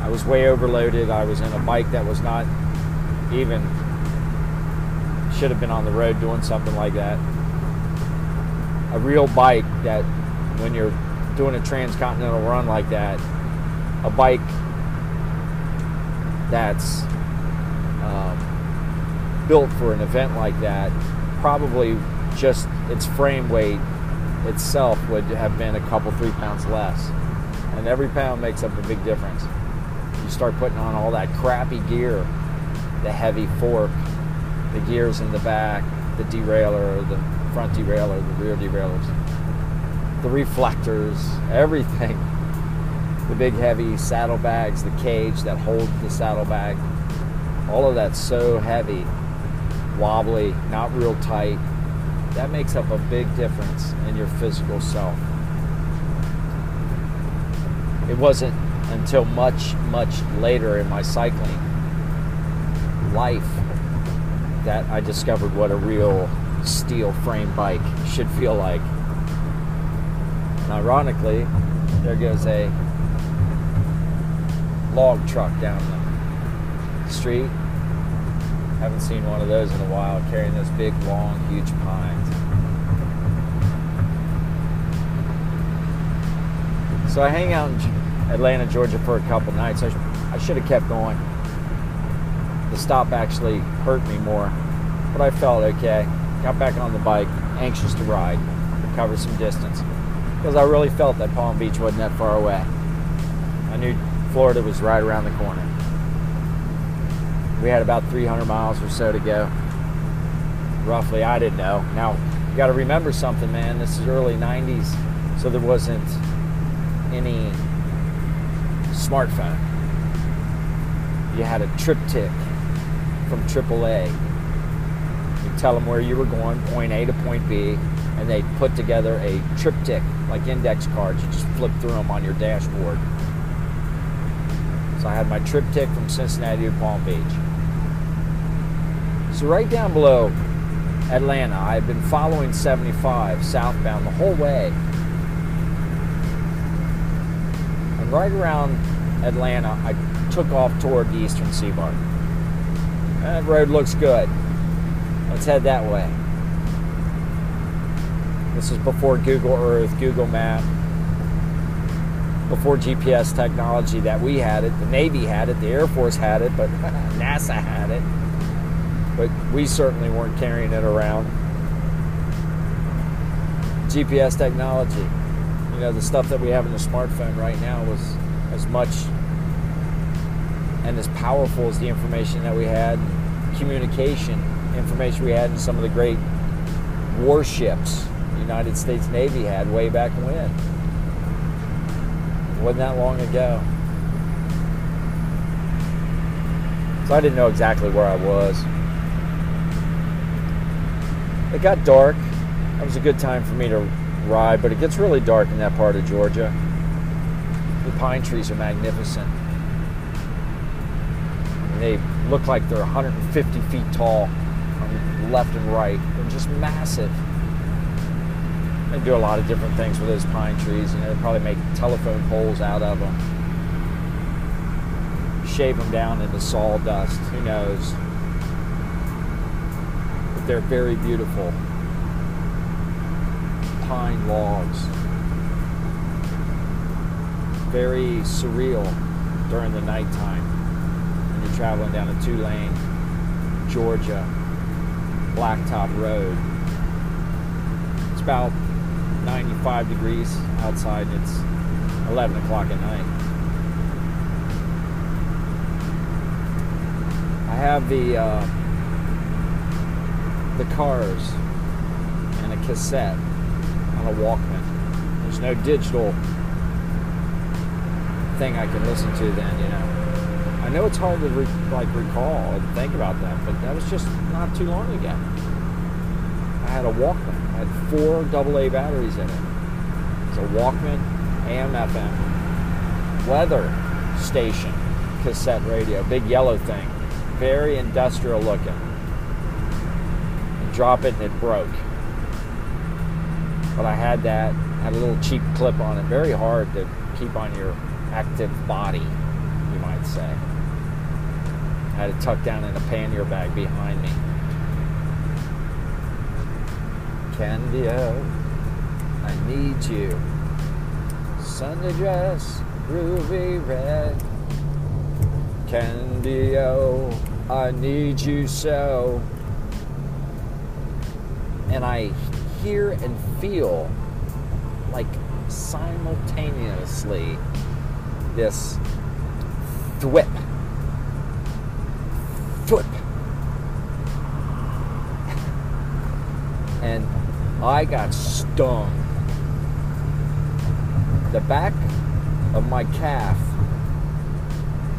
I was way overloaded. I was in a bike that was not even should have been on the road doing something like that. A real bike that when you're doing a transcontinental run like that, a bike that's um, built for an event like that, probably just its frame weight itself would have been a couple, three pounds less. And every pound makes up a big difference. You start putting on all that crappy gear, the heavy fork, the gears in the back, the derailleur, the front derailleur, the rear derailleurs the reflectors, everything. The big heavy saddlebags, the cage that holds the saddlebag. All of that's so heavy, wobbly, not real tight. That makes up a big difference in your physical self. It wasn't until much, much later in my cycling life that I discovered what a real steel frame bike should feel like. And ironically, there goes a log truck down the street. Haven't seen one of those in a while, carrying those big, long, huge pines. So I hang out in Atlanta, Georgia for a couple nights. I, sh- I should have kept going. The stop actually hurt me more, but I felt okay. Got back on the bike, anxious to ride, recover some distance, because I really felt that Palm Beach wasn't that far away. I knew Florida was right around the corner. We had about 300 miles or so to go. Roughly, I didn't know. Now, you got to remember something, man. This is early 90s, so there wasn't any smartphone. You had a TripTik from AAA. You tell them where you were going, point A to point B, and they put together a TripTik, like index cards. You just flip through them on your dashboard. So I had my TripTik from Cincinnati to Palm Beach. So right down below Atlanta, I've been following 75 southbound the whole way. And right around Atlanta, I took off toward the eastern seaboard. That road looks good. Let's head that way. This is before Google Earth, Google Map, before GPS technology that we had it. The Navy had it, the Air Force had it, but NASA had it. But we certainly weren't carrying it around. GPS technology, you know, the stuff that we have in the smartphone right now was as much and as powerful as the information that we had, communication information we had in some of the great warships the United States Navy had way back when. It wasn't that long ago. So I didn't know exactly where I was. It got dark. That was a good time for me to ride, but it gets really dark in that part of Georgia. The pine trees are magnificent. And they look like they're 150 feet tall on left and right. They're just massive. They do a lot of different things with those pine trees. You know, they probably make telephone poles out of them. Shave them down into sawdust. Who knows? But they're very beautiful. Pine logs. Very surreal during the nighttime you're traveling down a two lane Georgia blacktop road. It's about 95 degrees outside and it's 11 o'clock at night. I have the uh, the cars and a cassette on a Walkman. There's no digital thing I can listen to then, you know. I know it's hard to re- like recall and think about that, but that was just not too long ago. I had a Walkman. I had four AA batteries in it. It's a Walkman, AM, FM, weather station, cassette radio, big yellow thing, very industrial looking. You drop it and it broke. But I had that, had a little cheap clip on it, very hard to keep on your active body, you might say. I had it tucked down in a pannier bag behind me. Candy-O, I need you. Sunday dress, ruby red. Candy-O, I need you so. And I hear and feel like simultaneously this I got stung. The back of my calf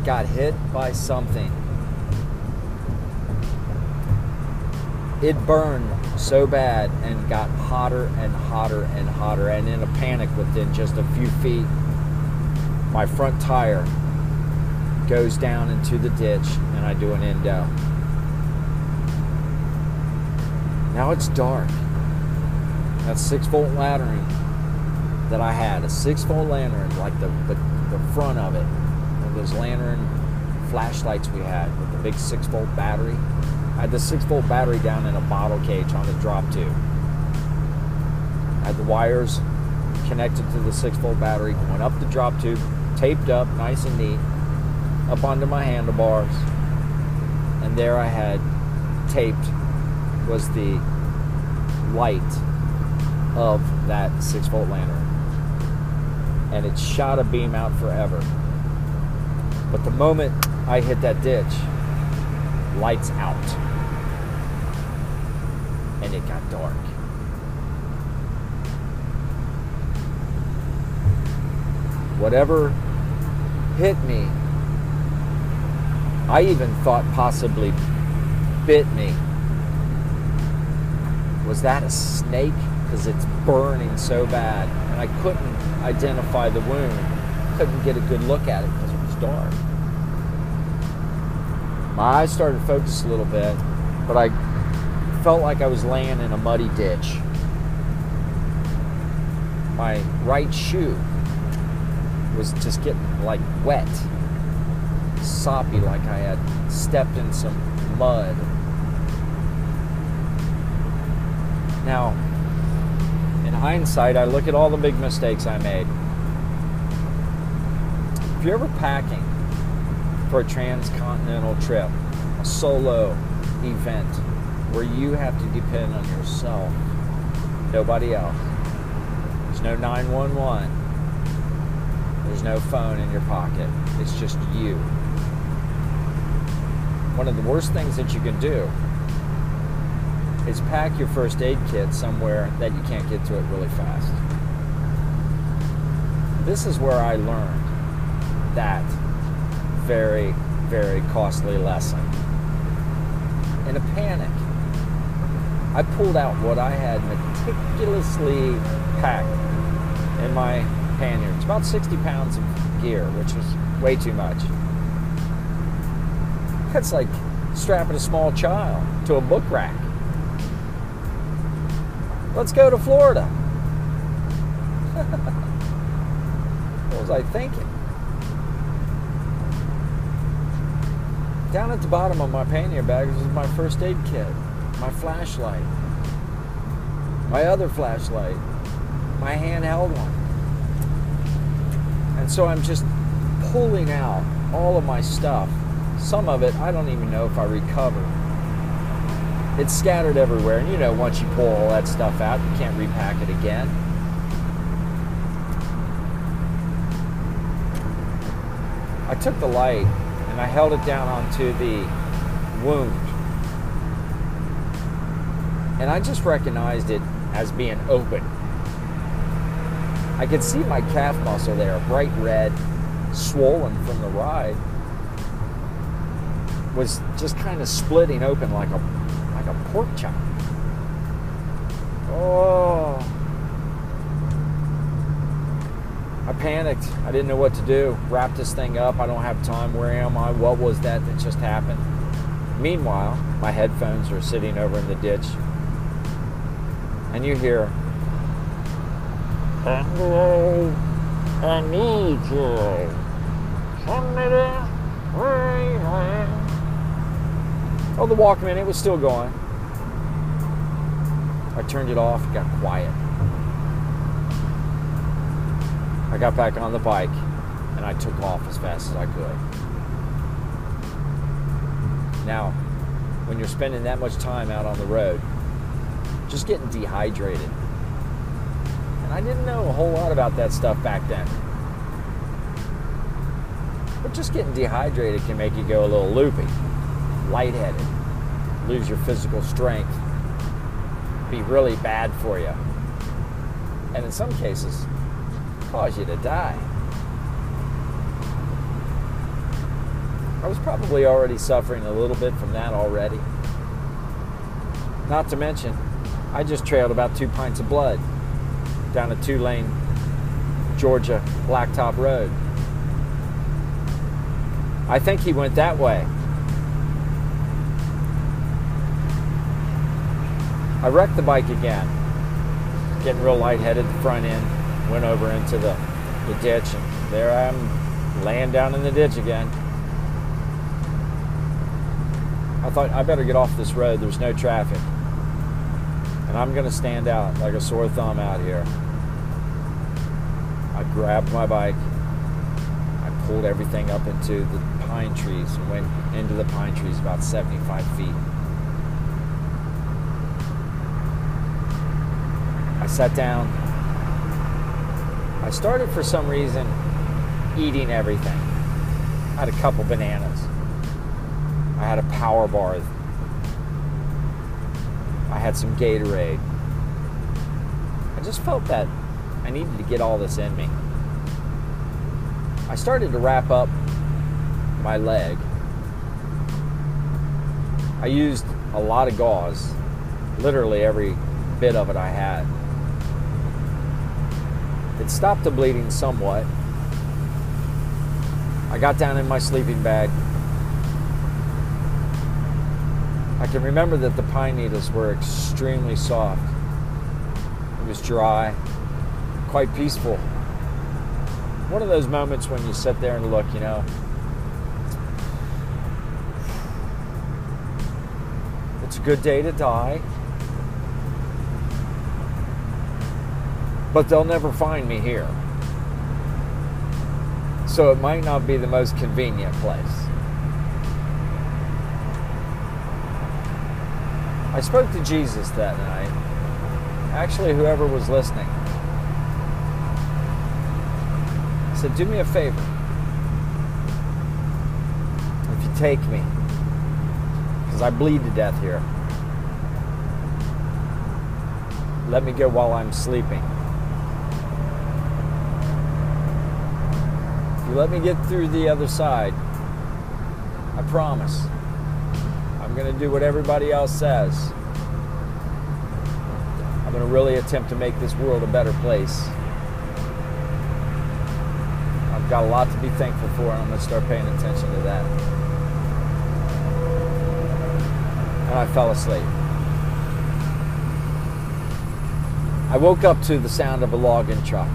got hit by something. It burned so bad and got hotter and hotter and hotter. And in a panic, within just a few feet, my front tire goes down into the ditch and I do an endo. Now it's dark. That six volt lantern that I had, a six volt lantern, like the, the, the front of it, one of those lantern flashlights we had with the big six volt battery. I had the six volt battery down in a bottle cage on the drop tube. I had the wires connected to the six volt battery, going up the drop tube, taped up, nice and neat, up onto my handlebars. And there I had taped was the light of that six volt lantern. And it shot a beam out forever. But the moment I hit that ditch, lights out. And it got dark. Whatever hit me, I even thought possibly bit me. Was that a snake? Because it's burning so bad. And I couldn't identify the wound, couldn't get a good look at it because it was dark. My eyes started to focus a little bit, but I felt like I was laying in a muddy ditch. My right shoe was just getting like wet, soppy, like I had stepped in some mud. Now, hindsight, I look at all the big mistakes I made. If you're ever packing for a transcontinental trip, a solo event where you have to depend on yourself, nobody else. There's no 911. There's no phone in your pocket. It's just you. One of the worst things that you can do is pack your first aid kit somewhere that you can't get to it really fast. This is where I learned that very, very costly lesson. In a panic, I pulled out what I had meticulously packed in my panniers, about 60 pounds of gear, which was way too much. That's like strapping a small child to a book rack. Let's go to Florida. what was I thinking? Down at the bottom of my pannier bag was my first aid kit, my flashlight, my other flashlight, my handheld one. And so I'm just pulling out all of my stuff. Some of it, I don't even know if I recovered. It's scattered everywhere, and you know, once you pull all that stuff out, you can't repack it again. I took the light and I held it down onto the wound. And I just recognized it as being open. I could see my calf muscle there, bright red, swollen from the ride, was just kind of splitting open like a pork chop. Oh. I panicked. I didn't know what to do. Wrap this thing up. I don't have time. Where am I? What was that that just happened? Meanwhile, my headphones are sitting over in the ditch. And you hear, Hello, I need you. Somebody, Oh, the Walkman, it was still going. I turned it off, it got quiet. I got back on the bike and I took off as fast as I could. Now, when you're spending that much time out on the road, just getting dehydrated. And I didn't know a whole lot about that stuff back then. But just getting dehydrated can make you go a little loopy lightheaded, lose your physical strength, be really bad for you, and in some cases, cause you to die. I was probably already suffering a little bit from that already. Not to mention, I just trailed about two pints of blood down a two lane Georgia blacktop road. I think he went that way. I wrecked the bike again, getting real lightheaded. The front end went over into the, the ditch, and there I am laying down in the ditch again. I thought I better get off this road. There's no traffic. And I'm going to stand out like a sore thumb out here. I grabbed my bike. I pulled everything up into the pine trees and went into the pine trees about 75 feet. I sat down. I started for some reason eating everything. I had a couple bananas. I had a power bar. I had some Gatorade. I just felt that I needed to get all this in me. I started to wrap up my leg. I used a lot of gauze, literally every bit of it I had. It stopped the bleeding somewhat. I got down in my sleeping bag. I can remember that the pine needles were extremely soft. It was dry, quite peaceful. One of those moments when you sit there and look, you know, it's a good day to die. But they'll never find me here. So it might not be the most convenient place. I spoke to Jesus that night. Actually, whoever was listening. I said, Do me a favor. If you take me, because I bleed to death here, let me go while I'm sleeping. If you let me get through the other side, I promise I'm going to do what everybody else says. I'm going to really attempt to make this world a better place. I've got a lot to be thankful for, and I'm going to start paying attention to that. And I fell asleep. I woke up to the sound of a logging truck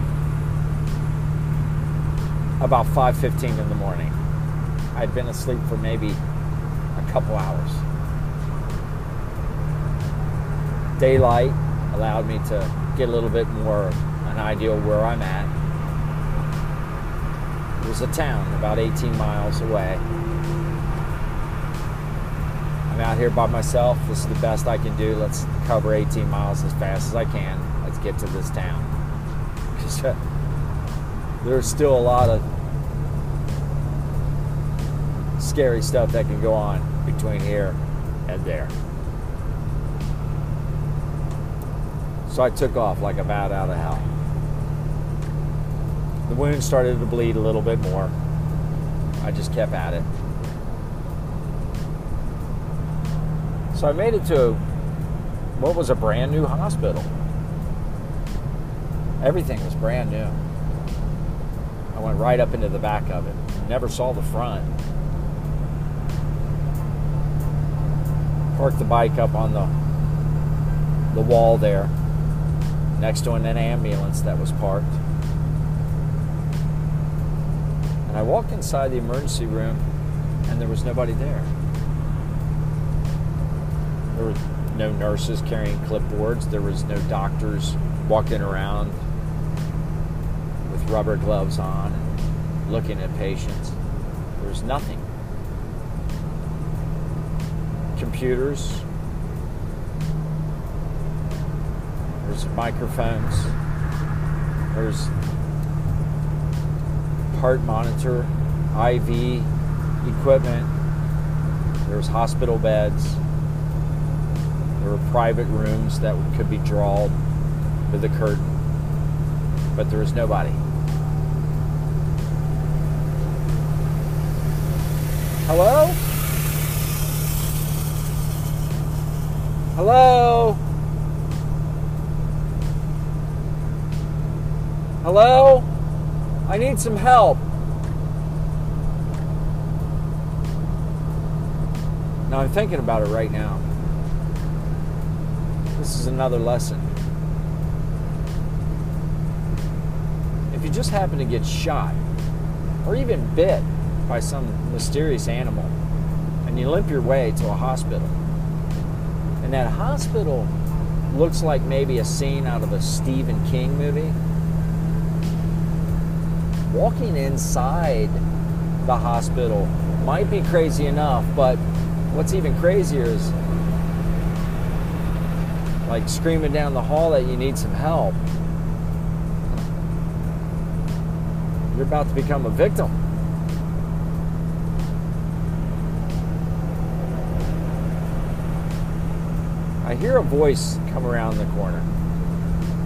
about 5:15 in the morning. I'd been asleep for maybe a couple hours. Daylight allowed me to get a little bit more an idea of where I'm at. It was a town about 18 miles away. I'm out here by myself. This is the best I can do. Let's cover 18 miles as fast as I can. Let's get to this town. There's still a lot of scary stuff that can go on between here and there. So I took off like a bat out of hell. The wound started to bleed a little bit more. I just kept at it. So I made it to what was a brand new hospital. Everything was brand new. I went right up into the back of it. Never saw the front. Parked the bike up on the the wall there next to an ambulance that was parked. And I walked inside the emergency room and there was nobody there. There were no nurses carrying clipboards, there was no doctors walking around rubber gloves on and looking at patients. There was nothing. Computers, There's microphones. There's heart monitor, IV equipment. There's hospital beds. There were private rooms that could be drawn with a curtain. But there was nobody. Hello? Hello? Hello? I need some help. Now I'm thinking about it right now. This is another lesson. If you just happen to get shot or even bit by some mysterious animal and you limp your way to a hospital, and that hospital looks like maybe a scene out of a Stephen King movie walking inside the hospital might be crazy enough, but what's even crazier is like screaming down the hall that you need some help. You're about to become a victim. Hear a voice come around the corner.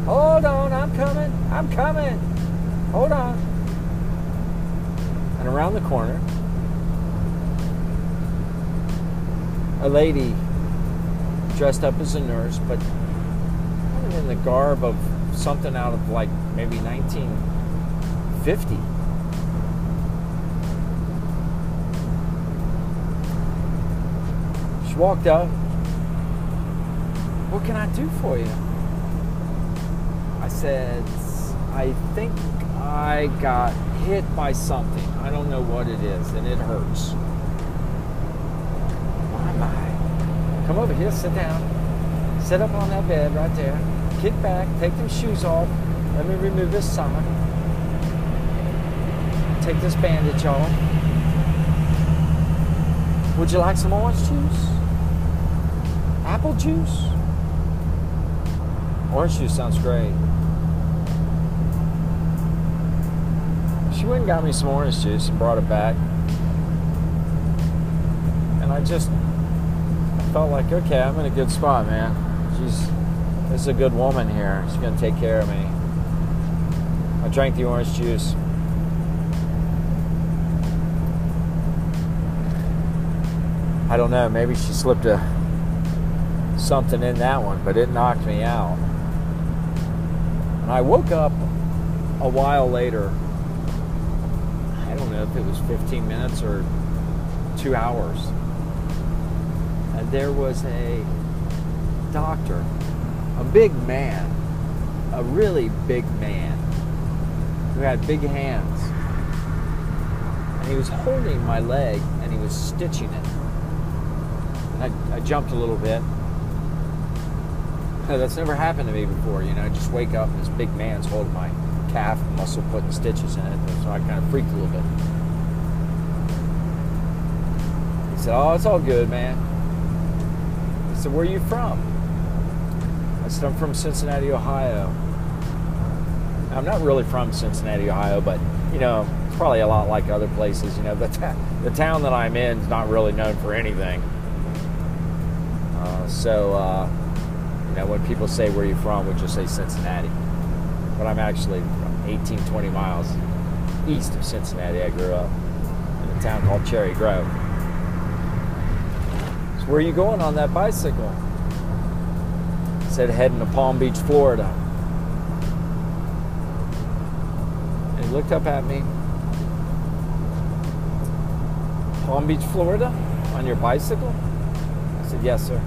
Hold on, I'm coming, I'm coming. Hold on. And around the corner, a lady dressed up as a nurse, but in the garb of something out of like maybe 1950. She walked up. What can I do for you? I said, I think I got hit by something. I don't know what it is, and it hurts. My. Come over here, sit down. Sit up on that bed right there. Kick back, take them shoes off. Let me remove this sock. Take this bandage off. Would you like some orange juice? Apple juice? Orange juice sounds great. She went and got me some orange juice and brought it back. And I just felt like, okay, I'm in a good spot, man. She's this is a good woman here. She's gonna take care of me. I drank the orange juice. I don't know, maybe she slipped a something in that one, but it knocked me out. And I woke up a while later. I don't know if it was 15 minutes or two hours. And there was a doctor, a big man, a really big man, who had big hands. And he was holding my leg and he was stitching it. And I, I jumped a little bit that's never happened to me before. You know, I just wake up and this big man's holding my calf muscle, putting stitches in it. So I kind of freaked a little bit. He said, "Oh, it's all good, man." I said, "Where are you from?" I said, "I'm from Cincinnati, Ohio." I'm not really from Cincinnati, Ohio, but you know, it's probably a lot like other places. You know, the, ta- the town that I'm in is not really known for anything. Uh, so. Uh, know, when people say where you're from, we just say Cincinnati. But I'm actually from 18, 20 miles east of Cincinnati. I grew up in a town called Cherry Grove. So where are you going on that bicycle? I said heading to Palm Beach, Florida. And he looked up at me. Palm Beach, Florida? On your bicycle? I said, yes, sir.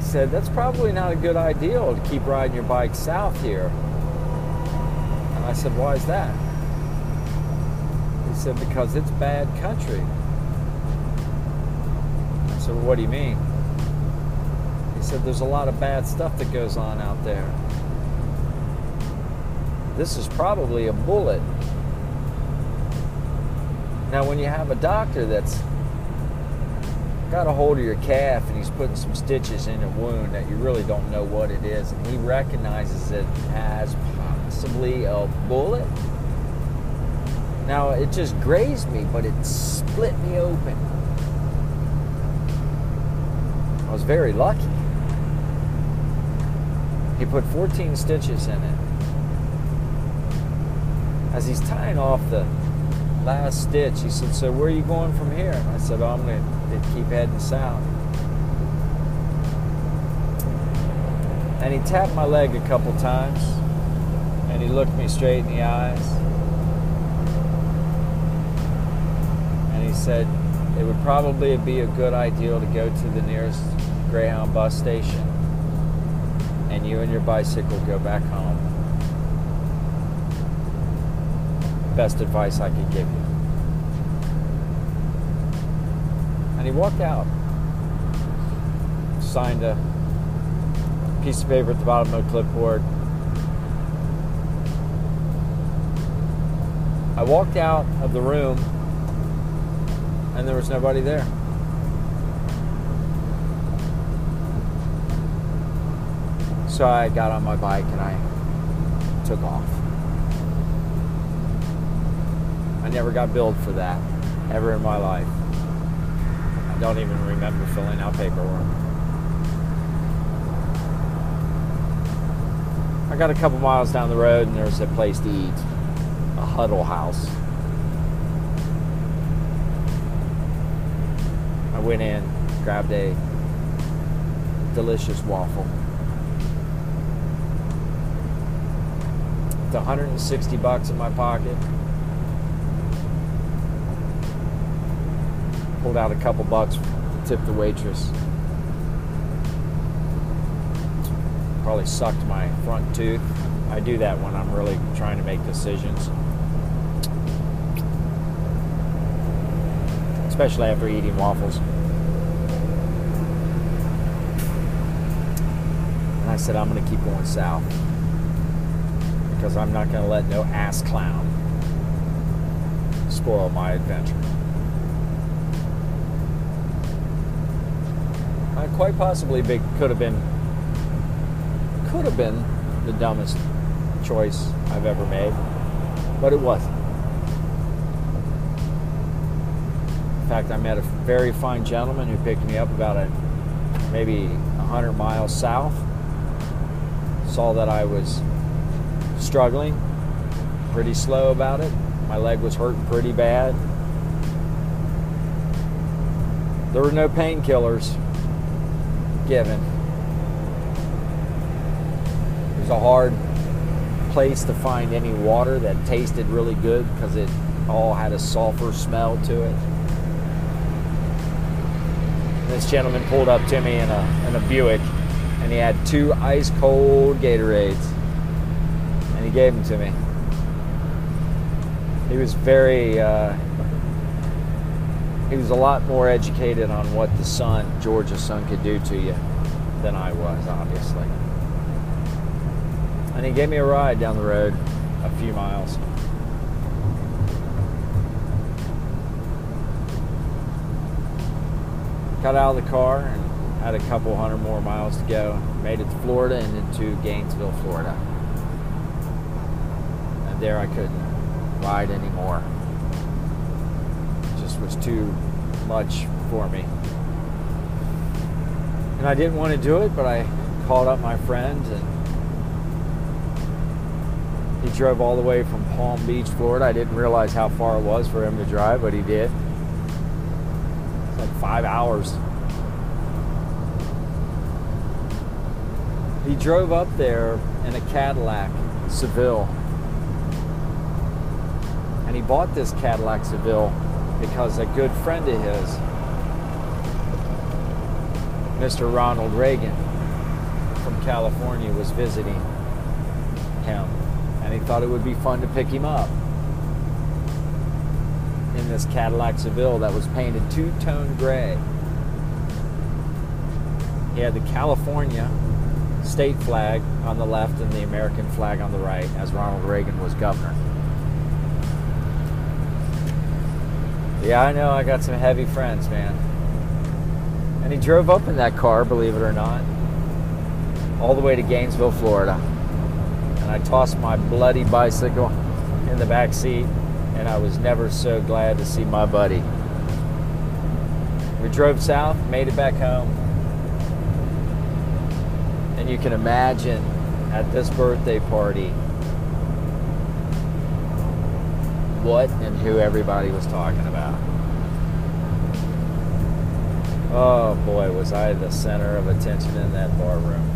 He said, That's probably not a good idea to keep riding your bike south here. And I said, Why is that? He said, Because it's bad country. I said, well, What do you mean? He said, There's a lot of bad stuff that goes on out there. This is probably a bullet. Now, when you have a doctor that's got a hold of your calf and he's putting some stitches in a wound that you really don't know what it is, and he recognizes it as possibly a bullet. Now, it just grazed me, but it split me open. I was very lucky. He put 14 stitches in it. As he's tying off the last stitch, he said, So, where are you going from here? And I said, Oh, I'm going to that keep heading south. And he tapped my leg a couple times and he looked me straight in the eyes. And he said, It would probably be a good idea to go to the nearest Greyhound bus station and you and your bicycle go back home. Best advice I could give you. he walked out, signed a piece of paper at the bottom of a clipboard. I walked out of the room and there was nobody there. So I got on my bike and I took off. I never got billed for that ever in my life. Don't even remember filling out paperwork. I got a couple miles down the road and there's a place to eat, a huddle house. I went in, grabbed a delicious waffle. It's 160 bucks in my pocket. Pulled out a couple bucks to tip the waitress. Probably sucked my front tooth. I do that when I'm really trying to make decisions. Especially after eating waffles. And I said, I'm going to keep going south because I'm not going to let no ass clown spoil my adventure. I quite possibly big, could have been could have been the dumbest choice I've ever made, but it wasn't. In fact, I met a very fine gentleman who picked me up about a maybe 100 miles south. Saw that I was struggling, pretty slow about it. My leg was hurting pretty bad. There were no painkillers given. It was a hard place to find any water that tasted really good because it all had a sulfur smell to it. This gentleman pulled up to me in a, in a Buick and he had two ice cold Gatorades and he gave them to me. He was very, uh, he was a lot more educated on what the sun, Georgia sun, could do to you than I was, obviously. And he gave me a ride down the road a few miles. Got out of the car and had a couple hundred more miles to go. Made it to Florida and into Gainesville, Florida. And there I couldn't ride anymore. Was too much for me. And I didn't want to do it, but I called up my friend and he drove all the way from Palm Beach, Florida. I didn't realize how far it was for him to drive, but he did. It's like five hours. He drove up there in a Cadillac Seville. And he bought this Cadillac Seville because a good friend of his, Mr. Ronald Reagan from California, was visiting him and he thought it would be fun to pick him up in this Cadillac Seville that was painted two-tone gray. He had the California state flag on the left and the American flag on the right as Ronald Reagan was governor. Yeah, I know I got some heavy friends, man. And he drove up in that car, believe it or not, all the way to Gainesville, Florida and I tossed my bloody bicycle in the back seat, and I was never so glad to see my buddy. We drove south, made it back home, and you can imagine at this birthday party what and who everybody was talking about. Oh boy, was I the center of attention in that bar room.